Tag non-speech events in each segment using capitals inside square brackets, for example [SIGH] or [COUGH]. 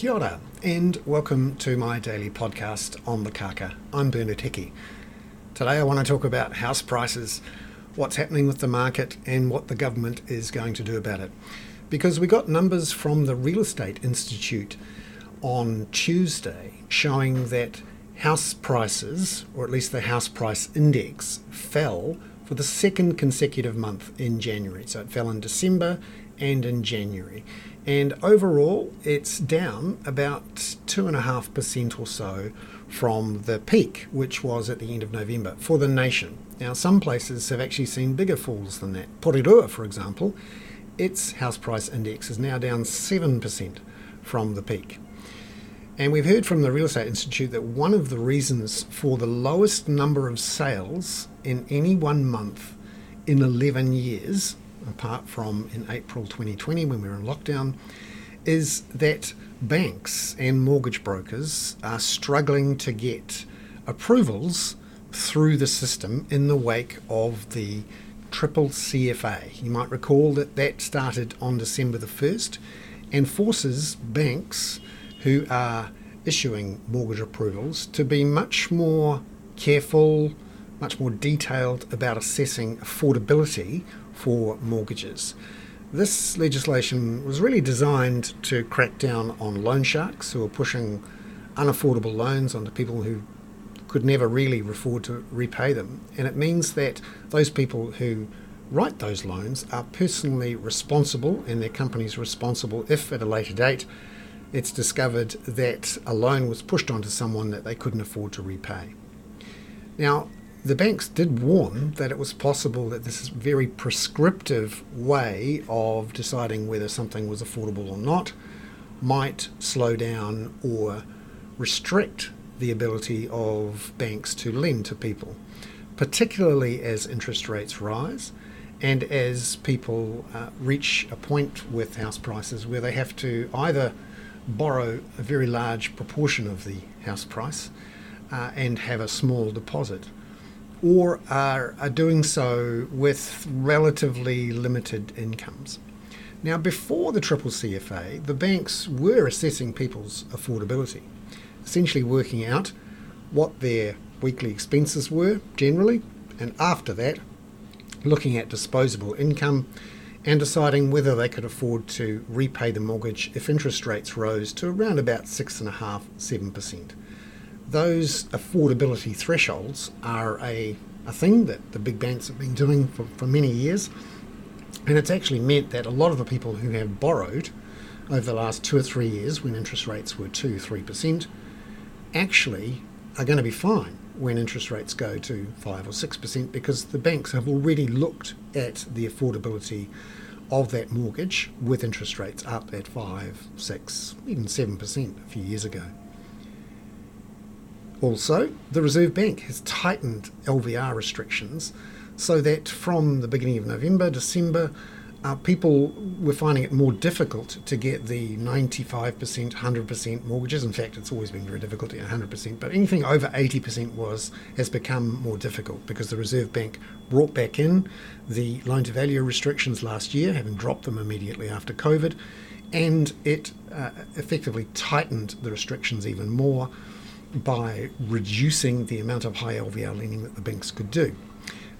Kia ora, and welcome to my daily podcast on the Kaka. I'm Bernard Hickey. Today I want to talk about house prices, what's happening with the market, and what the government is going to do about it. Because we got numbers from the Real Estate Institute on Tuesday showing that house prices, or at least the house price index, fell for the second consecutive month in January. So it fell in December and in January. And overall, it's down about 2.5% or so from the peak, which was at the end of November for the nation. Now, some places have actually seen bigger falls than that. Porirua, for example, its house price index is now down 7% from the peak. And we've heard from the Real Estate Institute that one of the reasons for the lowest number of sales in any one month in 11 years apart from in April 2020 when we were in lockdown, is that banks and mortgage brokers are struggling to get approvals through the system in the wake of the triple CFA. You might recall that that started on December the 1st and forces banks who are issuing mortgage approvals to be much more careful, much more detailed about assessing affordability for mortgages. This legislation was really designed to crack down on loan sharks who are pushing unaffordable loans onto people who could never really afford to repay them. And it means that those people who write those loans are personally responsible and their companies responsible if at a later date it's discovered that a loan was pushed onto someone that they couldn't afford to repay. Now, the banks did warn that it was possible that this very prescriptive way of deciding whether something was affordable or not might slow down or restrict the ability of banks to lend to people, particularly as interest rates rise and as people uh, reach a point with house prices where they have to either borrow a very large proportion of the house price uh, and have a small deposit or are, are doing so with relatively limited incomes. Now, before the triple CFA, the banks were assessing people's affordability, essentially working out what their weekly expenses were generally, and after that, looking at disposable income and deciding whether they could afford to repay the mortgage if interest rates rose to around about 6.5% 7% those affordability thresholds are a, a thing that the big banks have been doing for, for many years. And it's actually meant that a lot of the people who have borrowed over the last two or three years, when interest rates were 2 3%, actually are going to be fine when interest rates go to 5 or 6% because the banks have already looked at the affordability of that mortgage with interest rates up at 5, 6, even 7% a few years ago. Also, the Reserve Bank has tightened LVR restrictions so that from the beginning of November, December, uh, people were finding it more difficult to get the 95%, 100% mortgages. In fact, it's always been very difficult to get 100%, but anything over 80% was has become more difficult because the Reserve Bank brought back in the loan to value restrictions last year, having dropped them immediately after COVID, and it uh, effectively tightened the restrictions even more by reducing the amount of high LVR lending that the banks could do.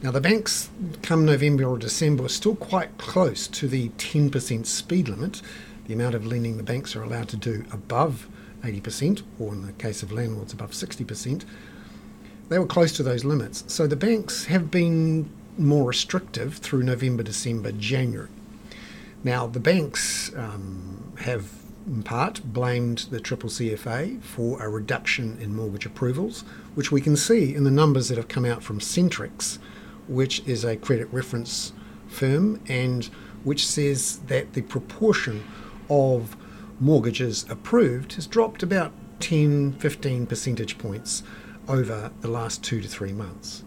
Now, the banks, come November or December, are still quite close to the 10% speed limit, the amount of lending the banks are allowed to do above 80%, or in the case of landlords, above 60%. They were close to those limits. So the banks have been more restrictive through November, December, January. Now, the banks um, have in part blamed the triple CFA for a reduction in mortgage approvals, which we can see in the numbers that have come out from Centrix, which is a credit reference firm and which says that the proportion of mortgages approved has dropped about 10 15 percentage points over the last two to three months.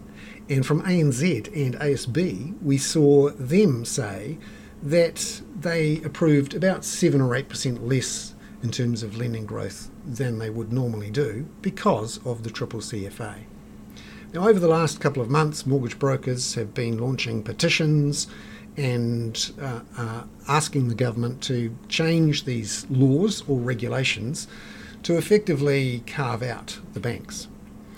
And from ANZ and ASB, we saw them say that they approved about 7 or 8% less in terms of lending growth than they would normally do because of the triple CFA. Now, over the last couple of months, mortgage brokers have been launching petitions and uh, uh, asking the government to change these laws or regulations to effectively carve out the banks.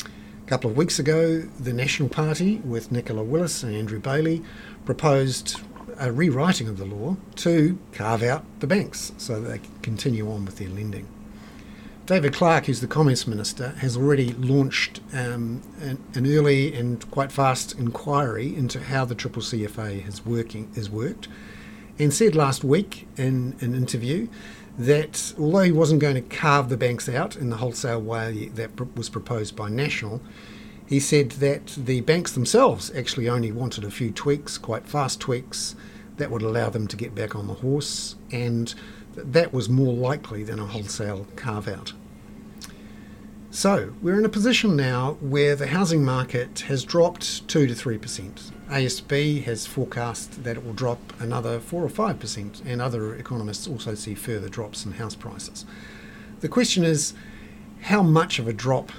A couple of weeks ago, the National Party, with Nicola Willis and Andrew Bayly, proposed a rewriting of the law to carve out the banks so that they can continue on with their lending. David Clark, who's the Commerce Minister, has already launched um, an, an, early and quite fast inquiry into how the Triple CFA has working has worked, and said last week in an interview that although he wasn't going to carve the banks out in the wholesale way that was proposed by National, he said that the banks themselves actually only wanted a few tweaks, quite fast tweaks, that would allow them to get back on the horse, and that was more likely than a wholesale carve out. So, we're in a position now where the housing market has dropped 2 to 3%. ASB has forecast that it will drop another 4 or 5%, and other economists also see further drops in house prices. The question is how much of a drop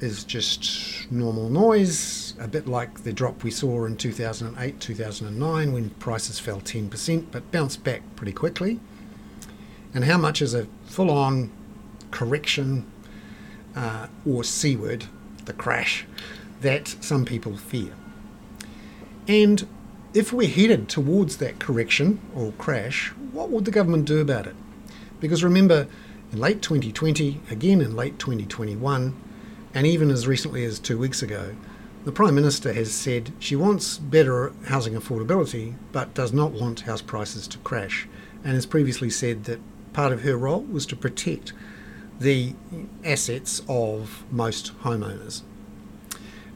is just normal noise, a bit like the drop we saw in 2008 2009 when prices fell 10% but bounced back pretty quickly? and how much is a full on correction uh, or C word, the crash, that some people fear. And if we're headed towards that correction or crash, what would the government do about it? Because remember, in late 2020, again in late 2021, and even as recently as two weeks ago, the Prime Minister has said she wants better housing affordability but does not want house prices to crash, and has previously said that part of her role was to protect the assets of most homeowners.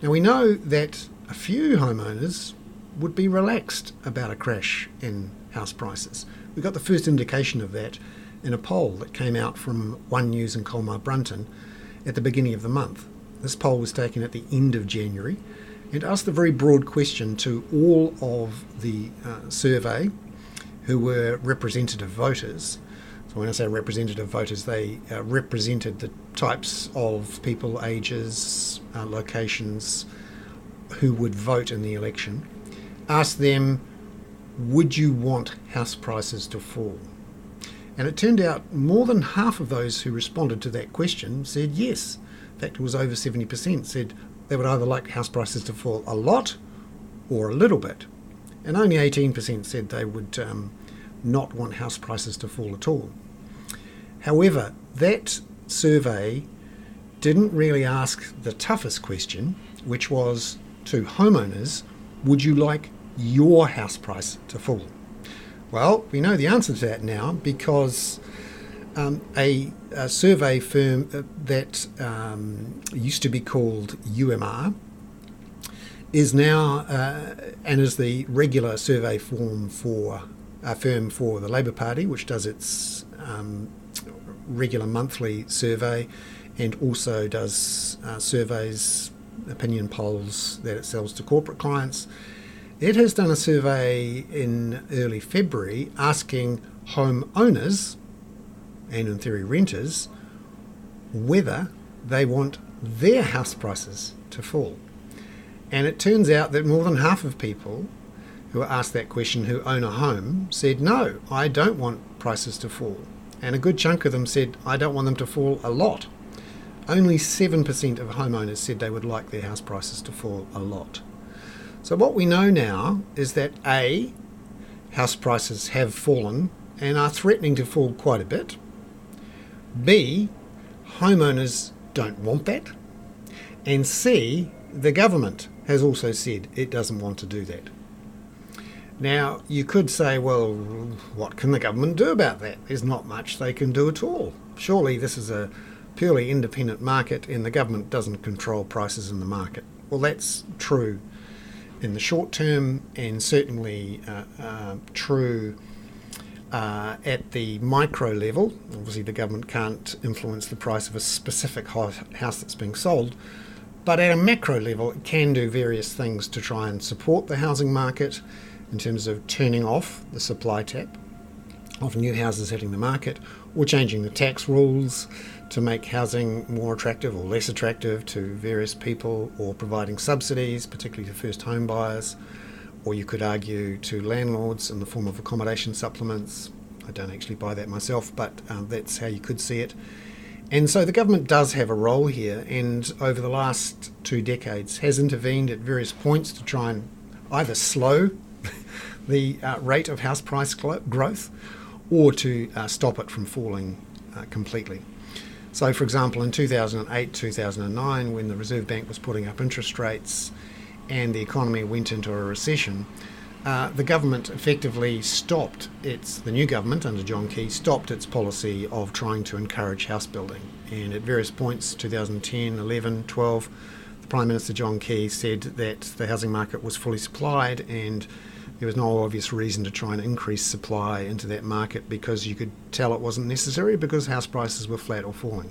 Now we know that a few homeowners would be relaxed about a crash in house prices. We got the first indication of that in a poll that came out from One News and Colmar Brunton at the beginning of the month. This poll was taken at the end of January and asked the very broad question to all of the uh, survey who were representative voters so when I say representative voters, they uh, represented the types of people, ages, uh, locations who would vote in the election. Asked them, would you want house prices to fall? And it turned out more than half of those who responded to that question said yes. Fact, it was over 70% said they would either like house prices to fall a lot or a little bit. And only 18% said they would um, not want house prices to fall at all. However, that survey didn't really ask the toughest question, which was to homeowners would you like your house price to fall? Well, we know the answer to that now because um, a, a, survey firm uh, that um, used to be called UMR is now uh, and is the regular survey form for a firm for the Labour Party, which does its um, regular monthly survey and also does uh, surveys, opinion polls that it sells to corporate clients. It has done a survey in early February asking home owners and, in theory, renters whether they want their house prices to fall. And it turns out that more than half of people who were asked that question who own a home said, No, I don't want prices to fall and a good chunk of them said, I don't want them to fall a lot. Only 7% of homeowners said they would like their house prices to fall a lot. So, what we know now is that A, house prices have fallen and are threatening to fall quite a bit. B, homeowners don't want that. And C, the government has also said it doesn't want to do that. Now, you could say, well, what can the government do about that? There's not much they can do at all. Surely this is a purely independent market and the government doesn't control prices in the market. Well, that's true in the short term and certainly uh, uh, true uh, at the micro level. Obviously, the government can't influence the price of a specific house that's being sold. But at a macro level, it can do various things to try and support the housing market in terms of turning off the supply tap of new houses hitting the market or changing the tax rules to make housing more attractive or less attractive to various people or providing subsidies, particularly to first home buyers, or you could argue to landlords in the form of accommodation supplements. I don't actually buy that myself, but um, that's how you could see it. And so the government does have a role here, and over the last two decades has intervened at various points to try and either slow [LAUGHS] the uh, rate of house price growth or to uh, stop it from falling uh, completely. So, for example, in 2008 2009, when the Reserve Bank was putting up interest rates and the economy went into a recession, uh, the government effectively stopped its, the new government under John Key, stopped its policy of trying to encourage house building. And at various points, 2010, 11, 12, the Prime Minister John Key said that the housing market was fully supplied and there was no obvious reason to try and increase supply into that market because you could tell it wasn't necessary because house prices were flat or falling.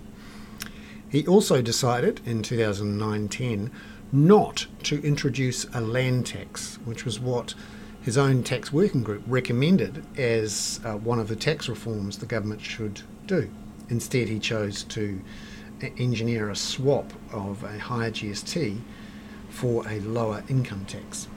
He also decided in 2009 10 not to introduce a land tax, which was what his own tax working group recommended as uh, one of the tax reforms the government should do. Instead, he chose to engineer a swap of a higher GST for a lower income tax.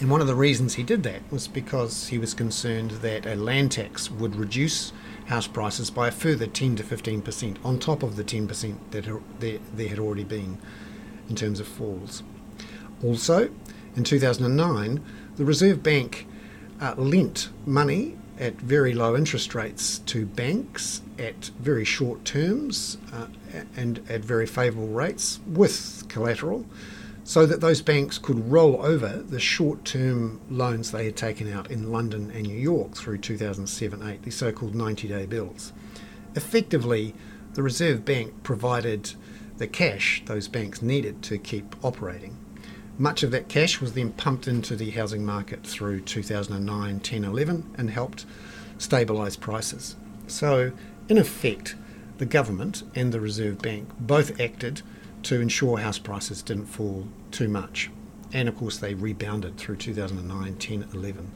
And one of the reasons he did that was because he was concerned that a land tax would reduce house prices by a further 10 to 15% on top of the 10% that there had already been in terms of falls. Also, in 2009, the Reserve Bank uh, lent money at very low interest rates to banks at very short terms uh, and at very favourable rates with collateral so that those banks could roll over the short term loans they had taken out in London and New York through 2007 8, the so called 90 day bills. Effectively, the Reserve Bank provided the cash those banks needed to keep operating. Much of that cash was then pumped into the housing market through 2009, 10, 11 and helped stabilise prices. So, in effect, the government and the Reserve Bank both acted to ensure house prices didn't fall too much. And of course, they rebounded through 2009, 10, 11.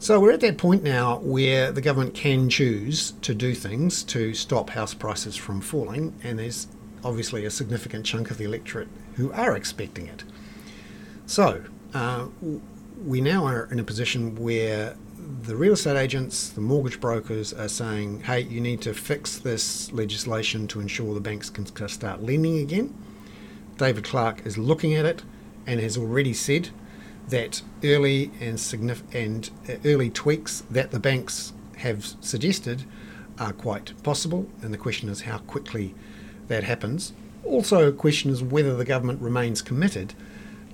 So we're at that point now where the government can choose to do things to stop house prices from falling, and there's obviously a significant chunk of the electorate who are expecting it. So, uh, we now are in a position where the real estate agents, the mortgage brokers are saying, hey, you need to fix this legislation to ensure the banks can start lending again. David Clark is looking at it and has already said that early and, signif- and uh, early tweaks that the banks have suggested are quite possible, and the question is how quickly that happens. Also, a question is whether the government remains committed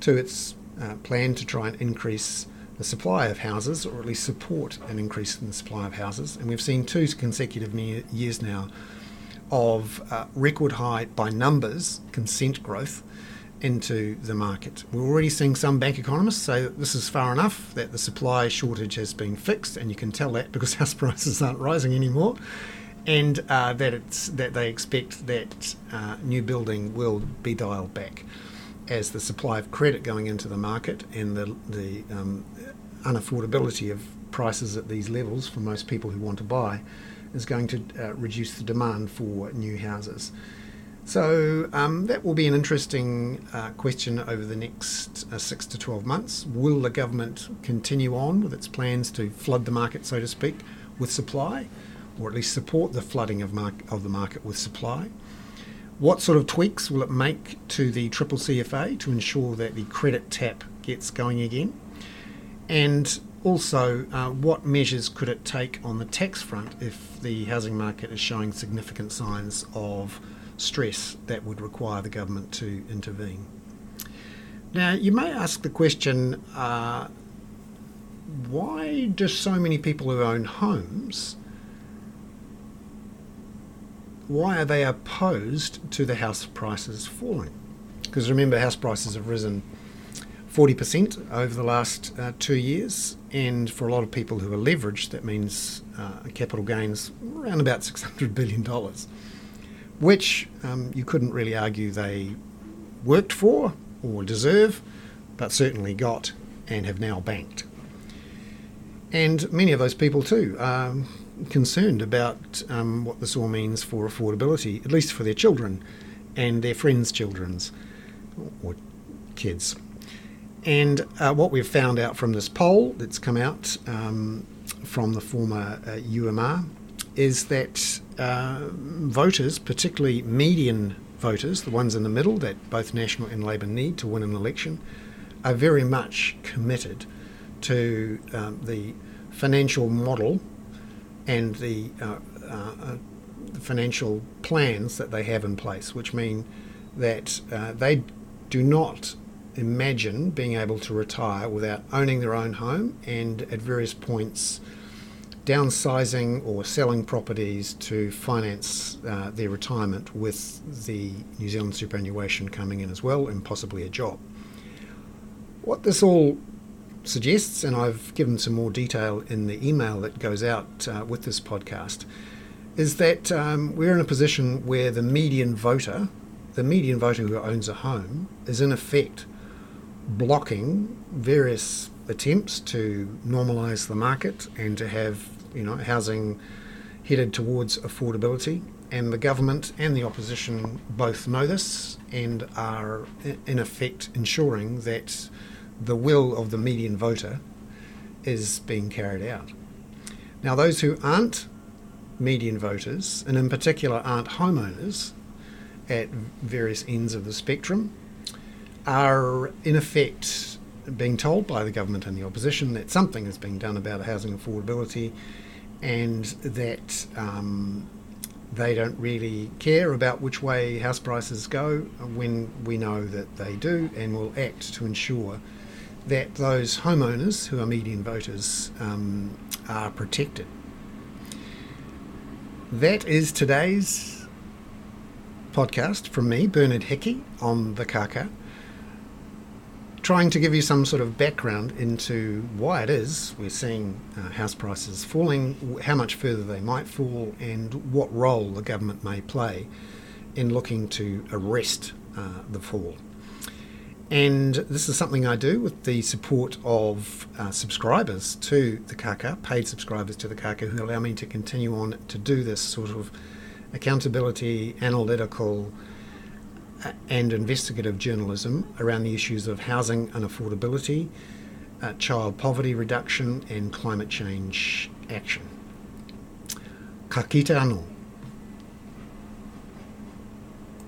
to its uh, plan to try and increase the supply of houses, or at least support an increase in the supply of houses. And we've seen two consecutive years now of uh, record high by numbers consent growth into the market. We're already seeing some bank economists say that this is far enough, that the supply shortage has been fixed, and you can tell that because [LAUGHS] house prices aren't rising anymore and uh, that it's that they expect that uh, new building will be dialed back as the supply of credit going into the market and the the um, unaffordability of prices at these levels for most people who want to buy is going to uh, reduce the demand for new houses. So um, that will be an interesting uh, question over the next uh, six to 12 months. Will the government continue on with its plans to flood the market, so to speak, with supply? Or at least support the flooding of, of the market with supply? What sort of tweaks will it make to the triple CFA to ensure that the credit tap gets going again? And also, uh, what measures could it take on the tax front if the housing market is showing significant signs of stress that would require the government to intervene? Now, you may ask the question uh, why do so many people who own homes why are they opposed to the house prices falling? Because remember, house prices have risen 40% over the last uh, two years, and for a lot of people who are leveraged, that means uh, capital gains around about $600 billion, which um, you couldn't really argue they worked for or deserve, but certainly got and have now banked. And many of those people, too, um, concerned about um, what this all means for affordability, at least for their children and their friends' children's or kids. And uh, what we've found out from this poll that's come out um, from the former uh, UMR is that uh, voters, particularly median voters, the ones in the middle that both National and Labour need to win an election, are very much committed to um, the financial model and the, uh, uh, the, financial plans that they have in place, which mean that uh, they do not imagine being able to retire without owning their own home and at various points downsizing or selling properties to finance uh, their retirement with the New Zealand superannuation coming in as well and possibly a job. What this all suggests, and I've given some more detail in the email that goes out uh, with this podcast, is that um, we're in a position where the median voter, the median voter who owns a home, is in effect blocking various attempts to normalise the market and to have you know housing headed towards affordability. And the government and the opposition both know this and are in effect ensuring that the will of the median voter is being carried out. Now, those who aren't median voters, and in particular aren't homeowners at various ends of the spectrum, are in effect being told by the government and the opposition that something is being done about housing affordability and that um, they don't really care about which way house prices go when we know that they do and will act to ensure that those homeowners who are median voters um, are protected. That is today's podcast from me, Bernard Hickey, on the Kaka trying to give you some sort of background into why it is we're seeing uh, house prices falling, how much further they might fall, and what role the government may play in looking to arrest uh, the fall. And this is something I do with the support of uh, subscribers to the Kaka, paid subscribers to the Kaka, who allow me to continue on to do this sort of accountability, analytical, and investigative journalism around the issues of housing and affordability, uh, child poverty reduction, and climate change action. Ka kite anō.